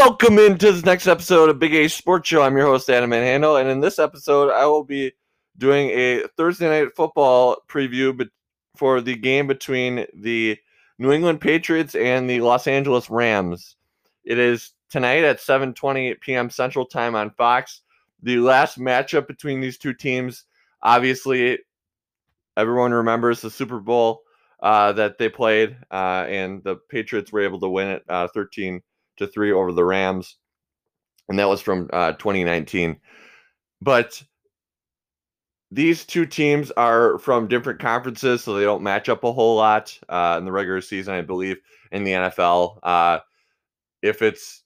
Welcome into this next episode of Big A Sports Show. I'm your host, Adam Van Handel, and in this episode, I will be doing a Thursday night football preview for the game between the New England Patriots and the Los Angeles Rams. It is tonight at 7:20 p.m. Central Time on Fox. The last matchup between these two teams, obviously, everyone remembers the Super Bowl uh, that they played, uh, and the Patriots were able to win it uh, 13 to three over the Rams, and that was from uh, 2019. But these two teams are from different conferences, so they don't match up a whole lot uh, in the regular season. I believe in the NFL, uh, if it's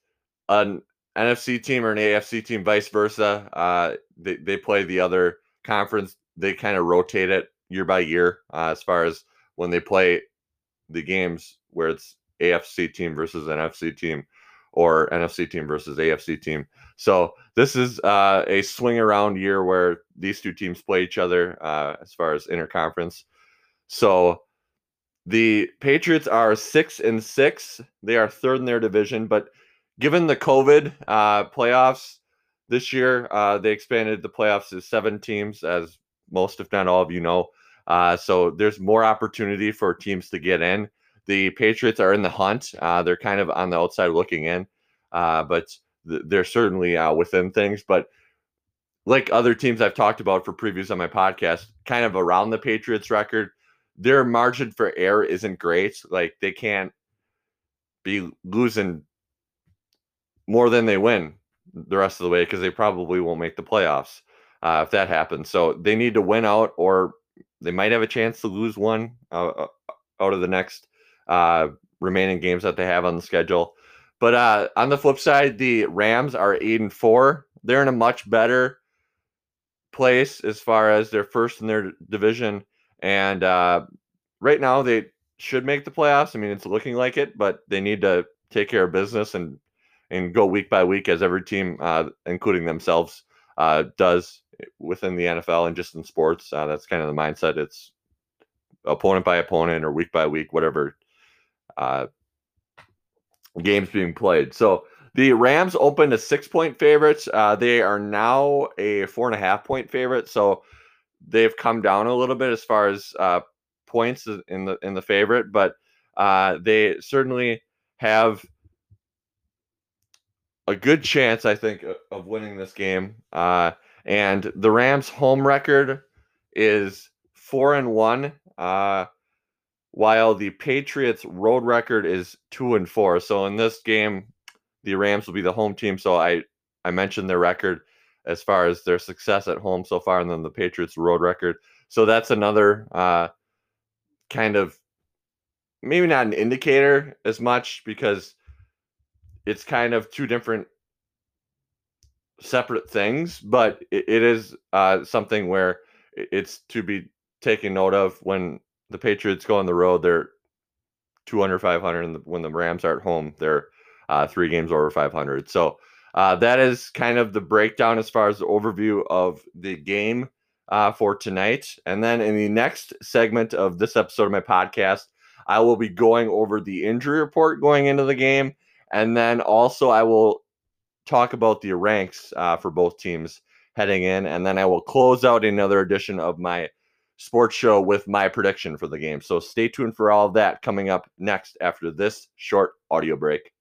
an NFC team or an AFC team, vice versa, uh, they they play the other conference. They kind of rotate it year by year uh, as far as when they play the games where it's AFC team versus NFC team or NFC team versus AFC team. So this is uh, a swing around year where these two teams play each other uh, as far as interconference. So the Patriots are six and six. They are third in their division, but given the COVID uh, playoffs this year, uh, they expanded the playoffs to seven teams, as most, if not all of you know. Uh, so there's more opportunity for teams to get in. The Patriots are in the hunt. Uh, they're kind of on the outside looking in, uh, but th- they're certainly uh, within things. But like other teams I've talked about for previews on my podcast, kind of around the Patriots record, their margin for error isn't great. Like they can't be losing more than they win the rest of the way because they probably won't make the playoffs uh, if that happens. So they need to win out, or they might have a chance to lose one uh, out of the next uh, remaining games that they have on the schedule. But uh, on the flip side, the Rams are eight and four. They're in a much better place as far as they're first in their division, and uh, right now they should make the playoffs. I mean, it's looking like it, but they need to take care of business and and go week by week as every team, uh, including themselves, uh, does within the NFL and just in sports. Uh, that's kind of the mindset. It's opponent by opponent or week by week, whatever uh, games being played. So the Rams opened a six point favorites. Uh, they are now a four and a half point favorite. So they've come down a little bit as far as uh, points in the in the favorite, but uh, they certainly have a good chance, I think, of winning this game. Uh, and the Rams' home record is four and one, uh, while the Patriots' road record is two and four. So in this game, the Rams will be the home team. So I I mentioned their record as far as their success at home so far, and then the Patriots' road record. So that's another uh, kind of maybe not an indicator as much because it's kind of two different separate things, but it, it is uh, something where it's to be taken note of when the Patriots go on the road. They're 200, 500, and when the Rams are at home, they're uh, three games over 500. So uh, that is kind of the breakdown as far as the overview of the game uh, for tonight. And then in the next segment of this episode of my podcast, I will be going over the injury report going into the game and then also, I will talk about the ranks uh, for both teams heading in. And then I will close out another edition of my sports show with my prediction for the game. So stay tuned for all of that coming up next after this short audio break.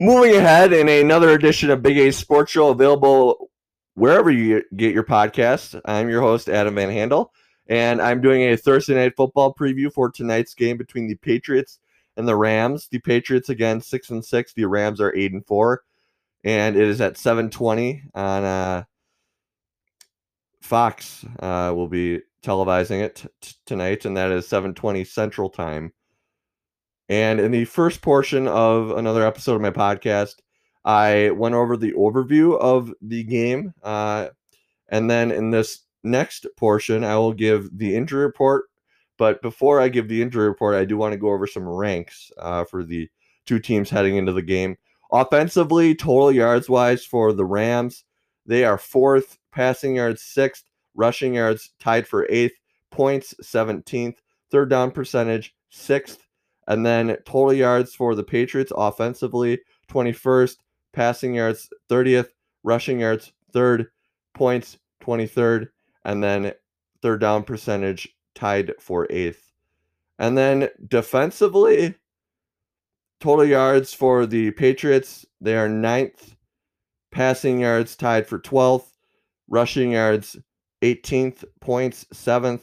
Moving ahead in another edition of Big A Sports Show available wherever you get your podcast. I'm your host, Adam Van Handel. And I'm doing a Thursday night football preview for tonight's game between the Patriots and the Rams. The Patriots again six and six. The Rams are eight and four, and it is at seven twenty on uh, Fox. Uh, will be televising it t- tonight, and that is seven twenty Central Time. And in the first portion of another episode of my podcast, I went over the overview of the game, uh, and then in this next portion, I will give the injury report. But before I give the injury report, I do want to go over some ranks uh, for the two teams heading into the game. Offensively, total yards wise for the Rams, they are fourth, passing yards sixth, rushing yards tied for eighth, points 17th, third down percentage sixth. And then total yards for the Patriots offensively, 21st, passing yards 30th, rushing yards third, points 23rd, and then third down percentage tied for eighth. And then defensively, total yards for the Patriots, they are ninth, passing yards tied for 12th, rushing yards 18th, points 7th,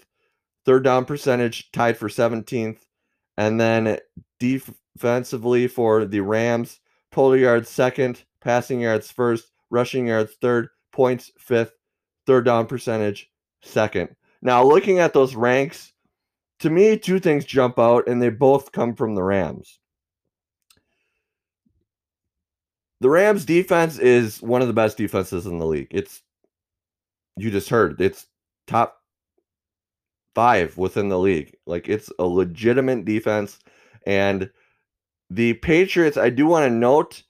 third down percentage tied for 17th, and then defensively for the Rams, total yards second, passing yards first, rushing yards third, points fifth, third down percentage second. Now, looking at those ranks, to me, two things jump out, and they both come from the Rams. The Rams defense is one of the best defenses in the league. It's you just heard it's top five within the league. Like it's a legitimate defense. And the Patriots, I do want to note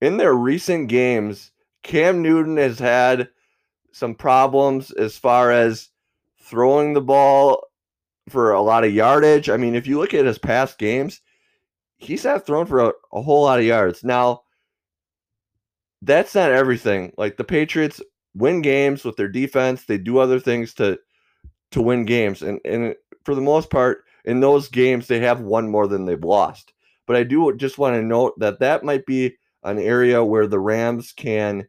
in their recent games, Cam Newton has had some problems as far as throwing the ball for a lot of yardage. I mean, if you look at his past games, he's not thrown for a, a whole lot of yards. Now, that's not everything. Like the Patriots win games with their defense, they do other things to to win games, and and for the most part, in those games, they have won more than they've lost. But I do just want to note that that might be an area where the Rams can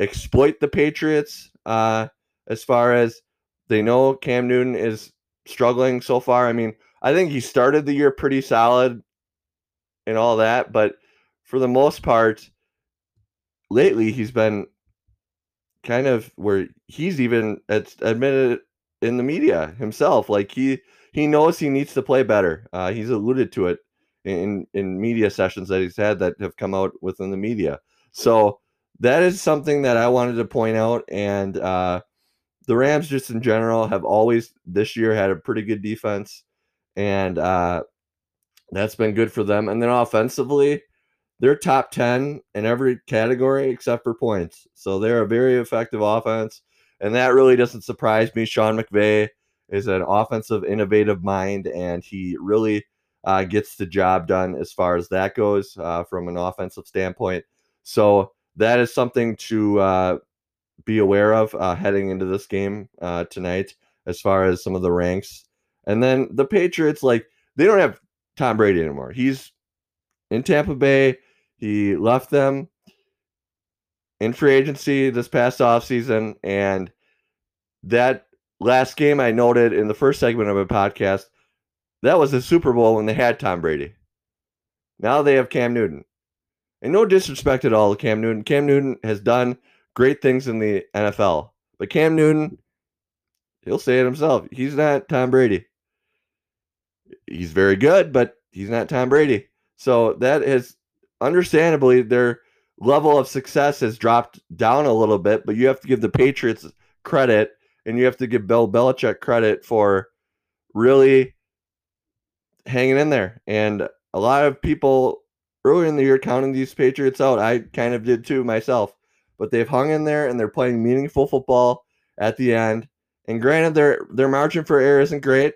exploit the Patriots uh, as far as they know Cam Newton is struggling so far. I mean, I think he started the year pretty solid and all that, but for the most part, lately he's been kind of where he's even admitted in the media himself. Like he he knows he needs to play better. Uh, he's alluded to it in in media sessions that he's had that have come out within the media. So that is something that I wanted to point out, and uh, the Rams, just in general, have always this year had a pretty good defense, and uh, that's been good for them. And then offensively, they're top 10 in every category except for points. So they're a very effective offense. And that really doesn't surprise me. Sean McVay is an offensive, innovative mind, and he really uh, gets the job done as far as that goes uh, from an offensive standpoint. So that is something to uh, be aware of uh, heading into this game uh, tonight, as far as some of the ranks. And then the Patriots, like they don't have Tom Brady anymore. He's in Tampa Bay. He left them in free agency this past offseason. And that last game I noted in the first segment of a podcast, that was the Super Bowl when they had Tom Brady. Now they have Cam Newton. And no disrespect at all to Cam Newton. Cam Newton has done great things in the NFL. But Cam Newton, he'll say it himself. He's not Tom Brady. He's very good, but he's not Tom Brady. So that is understandably their level of success has dropped down a little bit, but you have to give the Patriots credit and you have to give Bill Belichick credit for really hanging in there. And a lot of people earlier in the year counting these Patriots out. I kind of did too myself but they've hung in there and they're playing meaningful football at the end. And granted, their their margin for error isn't great,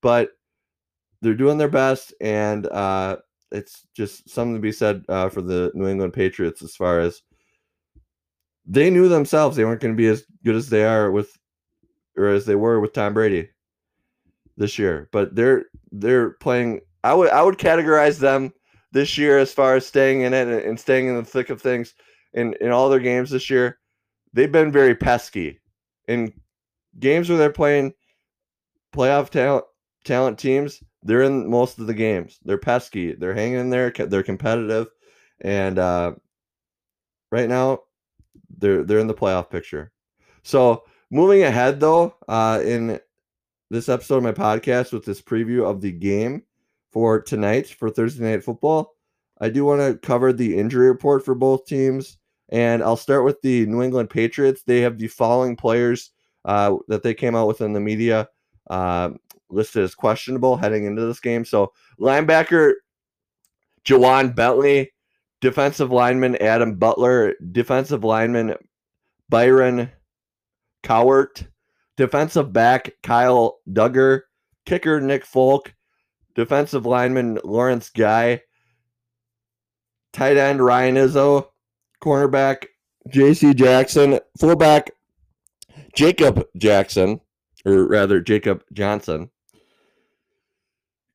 but they're doing their best, and uh, it's just something to be said uh, for the New England Patriots as far as they knew themselves they weren't going to be as good as they are with, or as they were with Tom Brady this year. But they're they're playing. I would I would categorize them this year as far as staying in it and staying in the thick of things in in all their games this year, they've been very pesky. In games where they're playing playoff talent talent teams, they're in most of the games. They're pesky. They're hanging in there. They're competitive, and uh, right now, they're they're in the playoff picture. So moving ahead, though, uh, in this episode of my podcast with this preview of the game for tonight for Thursday Night Football, I do want to cover the injury report for both teams and I'll start with the New England Patriots. They have the following players uh, that they came out with in the media uh, listed as questionable heading into this game. So linebacker Ja'Whaun Bentley, defensive lineman Adam Butler, defensive lineman Byron Cowart, defensive back Kyle Dugger, kicker Nick Folk, defensive lineman Lawrence Guy, tight end Ryan Izzo, cornerback J.C. Jackson, fullback Jacob Jackson, or rather Jacob Johnson,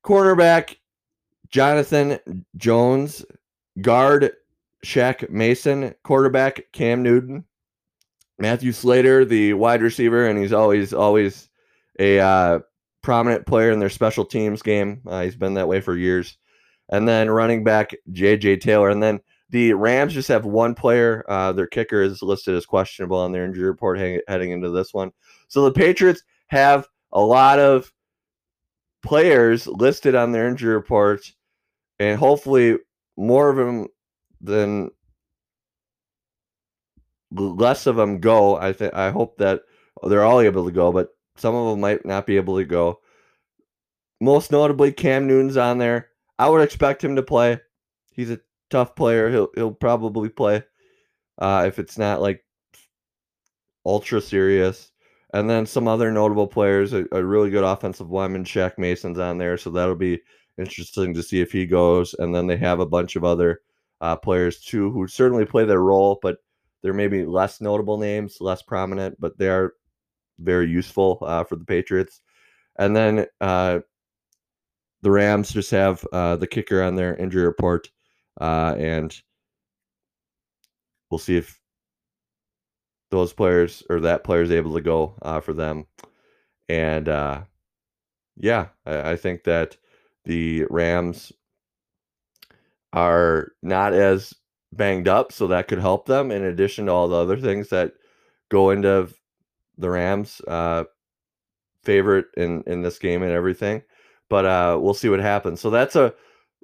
cornerback Jonathan Jones, guard Shaq Mason, quarterback Cam Newton, Matthew Slater, the wide receiver, and he's always always a uh, prominent player in their special teams game. Uh, he's been that way for years. And then running back J.J. Taylor, and then the Rams just have one player. Uh, their kicker is listed as questionable on their injury report heading into this one. So the Patriots have a lot of players listed on their injury reports, and hopefully more of them than less of them go. I think I hope that they're all able to go, but some of them might not be able to go. Most notably, Cam Newton's on there. I would expect him to play. He's a tough player. He'll he'll probably play uh, if it's not like ultra serious. And then some other notable players, a, a really good offensive lineman, Shaq Mason's on there, so that'll be interesting to see if he goes. And then they have a bunch of other uh, players too who certainly play their role, but they're maybe less notable names, less prominent, but they are very useful uh, for the Patriots. And then uh, the Rams just have uh, the kicker on their injury report, uh, and we'll see if those players or that player is able to go uh, for them. And uh, yeah, I, I think that the Rams are not as banged up, so that could help them. In addition to all the other things that go into the Rams' uh, favorite in in this game and everything, but uh, we'll see what happens. So that's a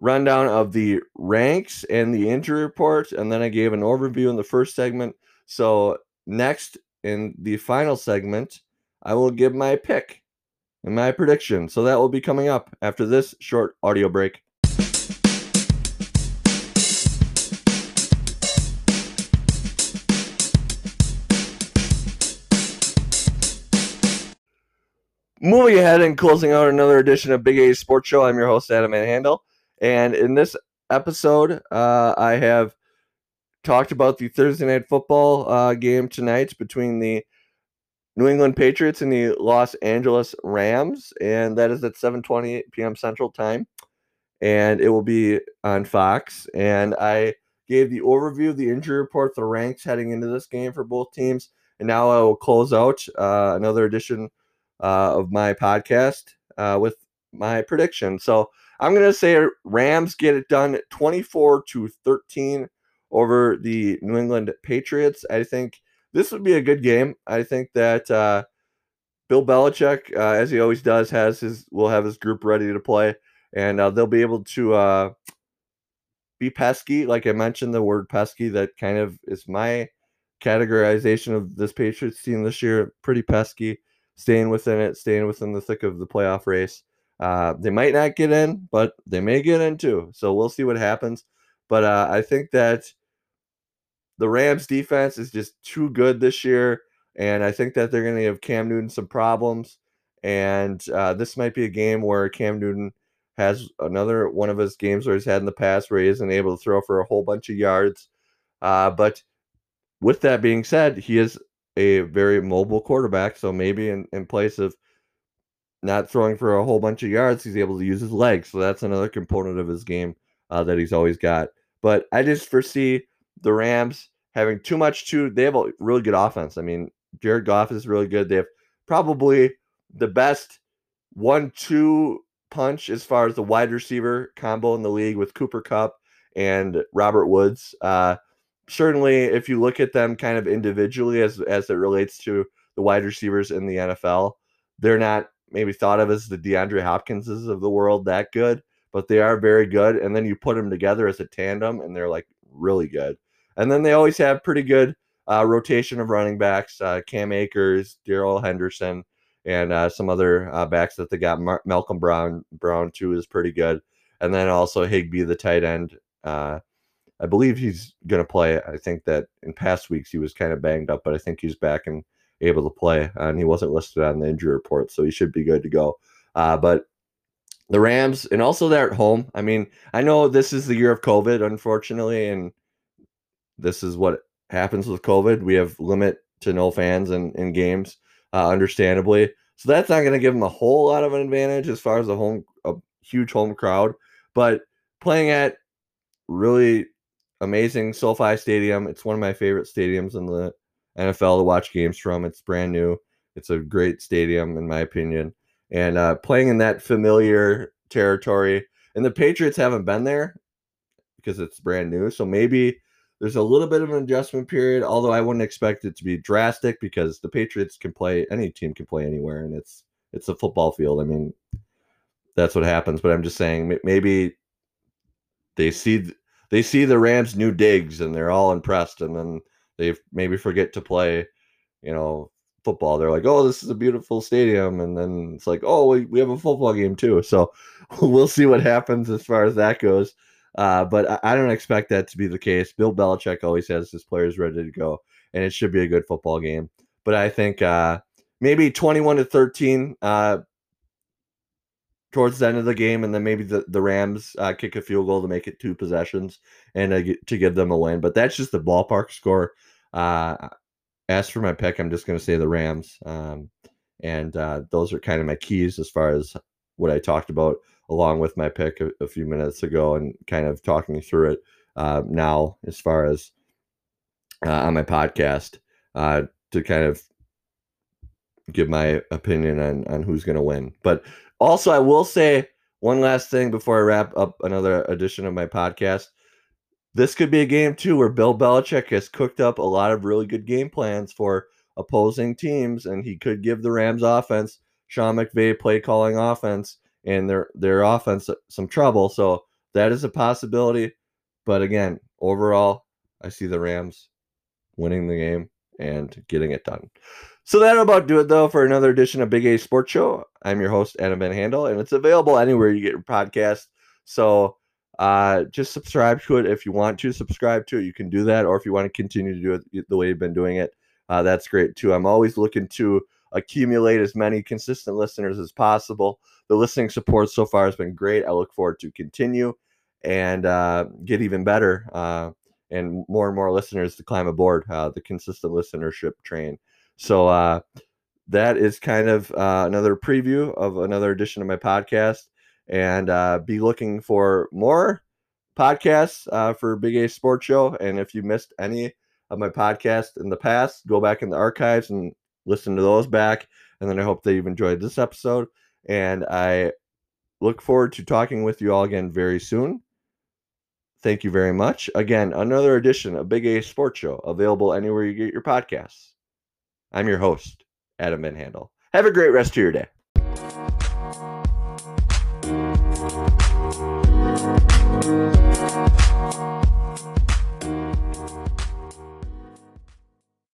rundown of the ranks and the injury reports, and then I gave an overview in the first segment. So next in the final segment, I will give my pick and my prediction. So that will be coming up after this short audio break. Moving ahead and closing out another edition of Big A Sports Show, I'm your host, Adam Handel. And in this episode, uh, I have talked about the Thursday night football uh, game tonight between the New England Patriots and the Los Angeles Rams, and that is at 7:28 p.m. Central Time, and it will be on Fox. And I gave the overview, of the injury report, the ranks heading into this game for both teams, and now I will close out uh, another edition uh, of my podcast uh, with my prediction. So I'm going to say Rams get it done 24 to 13 over the New England Patriots. I think this would be a good game. I think that uh, Bill Belichick, uh, as he always does, has his will have his group ready to play, and uh, they'll be able to uh, be pesky. Like I mentioned, the word pesky that kind of is my categorization of this Patriots team this year. Pretty pesky staying within it, staying within the thick of the playoff race. Uh, they might not get in, but they may get in too. So we'll see what happens. But uh, I think that the Rams defense is just too good this year. And I think that they're going to give Cam Newton some problems. And uh, this might be a game where Cam Newton has another one of his games where he's had in the past where he isn't able to throw for a whole bunch of yards. Uh, but with that being said, he is a very mobile quarterback. So maybe in, in place of not throwing for a whole bunch of yards, he's able to use his legs. So that's another component of his game uh, that he's always got. But I just foresee the Rams having too much to. They have a really good offense. I mean, Jared Goff is really good. They have probably the best one-two punch as far as the wide receiver combo in the league with Cooper Kupp and Robert Woods. Uh, certainly, if you look at them kind of individually as as it relates to the wide receivers in the NFL, they're not maybe thought of as the DeAndre Hopkinses of the world that good, but they are very good. And then you put them together as a tandem, and they're like really good. And then they always have pretty good uh, rotation of running backs: uh, Cam Akers, Darrell Henderson, and uh, some other uh, backs that they got. Mar- Malcolm Brown, Brown too is pretty good. And then also Higbee, the tight end. Uh, I believe he's going to play. I think that in past weeks he was kind of banged up, but I think he's back and able to play. And he wasn't listed on the injury report, so he should be good to go. Uh, but the Rams, and also they're at home. I mean, I know this is the year of COVID, unfortunately, and this is what happens with COVID. We have limit to no fans in, in games, uh, understandably. So that's not going to give them a whole lot of an advantage as far as a home, a huge home crowd. But playing at really amazing SoFi Stadium, it's one of my favorite stadiums in the NFL to watch games from. It's brand new. It's a great stadium, in my opinion. And uh, playing in that familiar territory, and the Patriots haven't been there because it's brand new. So maybe there's a little bit of an adjustment period, although I wouldn't expect it to be drastic because the Patriots can play any team can play anywhere, and it's it's a football field. I mean, that's what happens. But I'm just saying maybe they see they see the Rams' new digs and they're all impressed, and then they maybe forget to play, you know, football. They're like, oh, this is a beautiful stadium, and then it's like, oh, we, we have a football game too. So we'll see what happens as far as that goes. Uh, but I, I, don't expect that to be the case. Bill Belichick always has his players ready to go, and it should be a good football game. But I think uh, maybe 21 to 13 uh, towards the end of the game, and then maybe the, the Rams uh, kick a field goal to make it two possessions and uh, to give them a win. But that's just the ballpark score. Uh, as for my pick, I'm just going to say the Rams. Um, and those are kind of my keys as far as what I talked about along with my pick a, a few minutes ago and kind of talking through it uh, now as far as uh, on my podcast uh, to kind of give my opinion on, on who's going to win. But also, I will say one last thing before I wrap up another edition of my podcast. This could be a game too where Bill Belichick has cooked up a lot of really good game plans for opposing teams, and he could give the Rams offense Sean McVay play calling offense and their their offense uh, some trouble. So that is a possibility. But again, overall, I see the Rams winning the game and getting it done. So that'll about do it though for another edition of Big A Sports Show. I'm your host Adam Van Handel, and it's available anywhere you get your podcast. So uh, just subscribe to it if you want to subscribe to it. You can do that, or if you want to continue to do it the way you've been doing it, uh, that's great too. I'm always looking to accumulate as many consistent listeners as possible. The listening support so far has been great. I look forward to continue and uh, get even better uh, and more and more listeners to climb aboard uh, the consistent listenership train. So uh, that is kind of uh, another preview of another edition of my podcast. And uh, be looking for more podcasts for Big A Sports Show. And if you missed any of my podcasts in the past, go back in the archives and listen to those back. And then I hope that you've enjoyed this episode. And I look forward to talking with you all again very soon. Thank you very much. Again, another edition of Big A Sports Show available anywhere you get your podcasts. I'm your host, Adam Van Handel. Have a great rest of your day.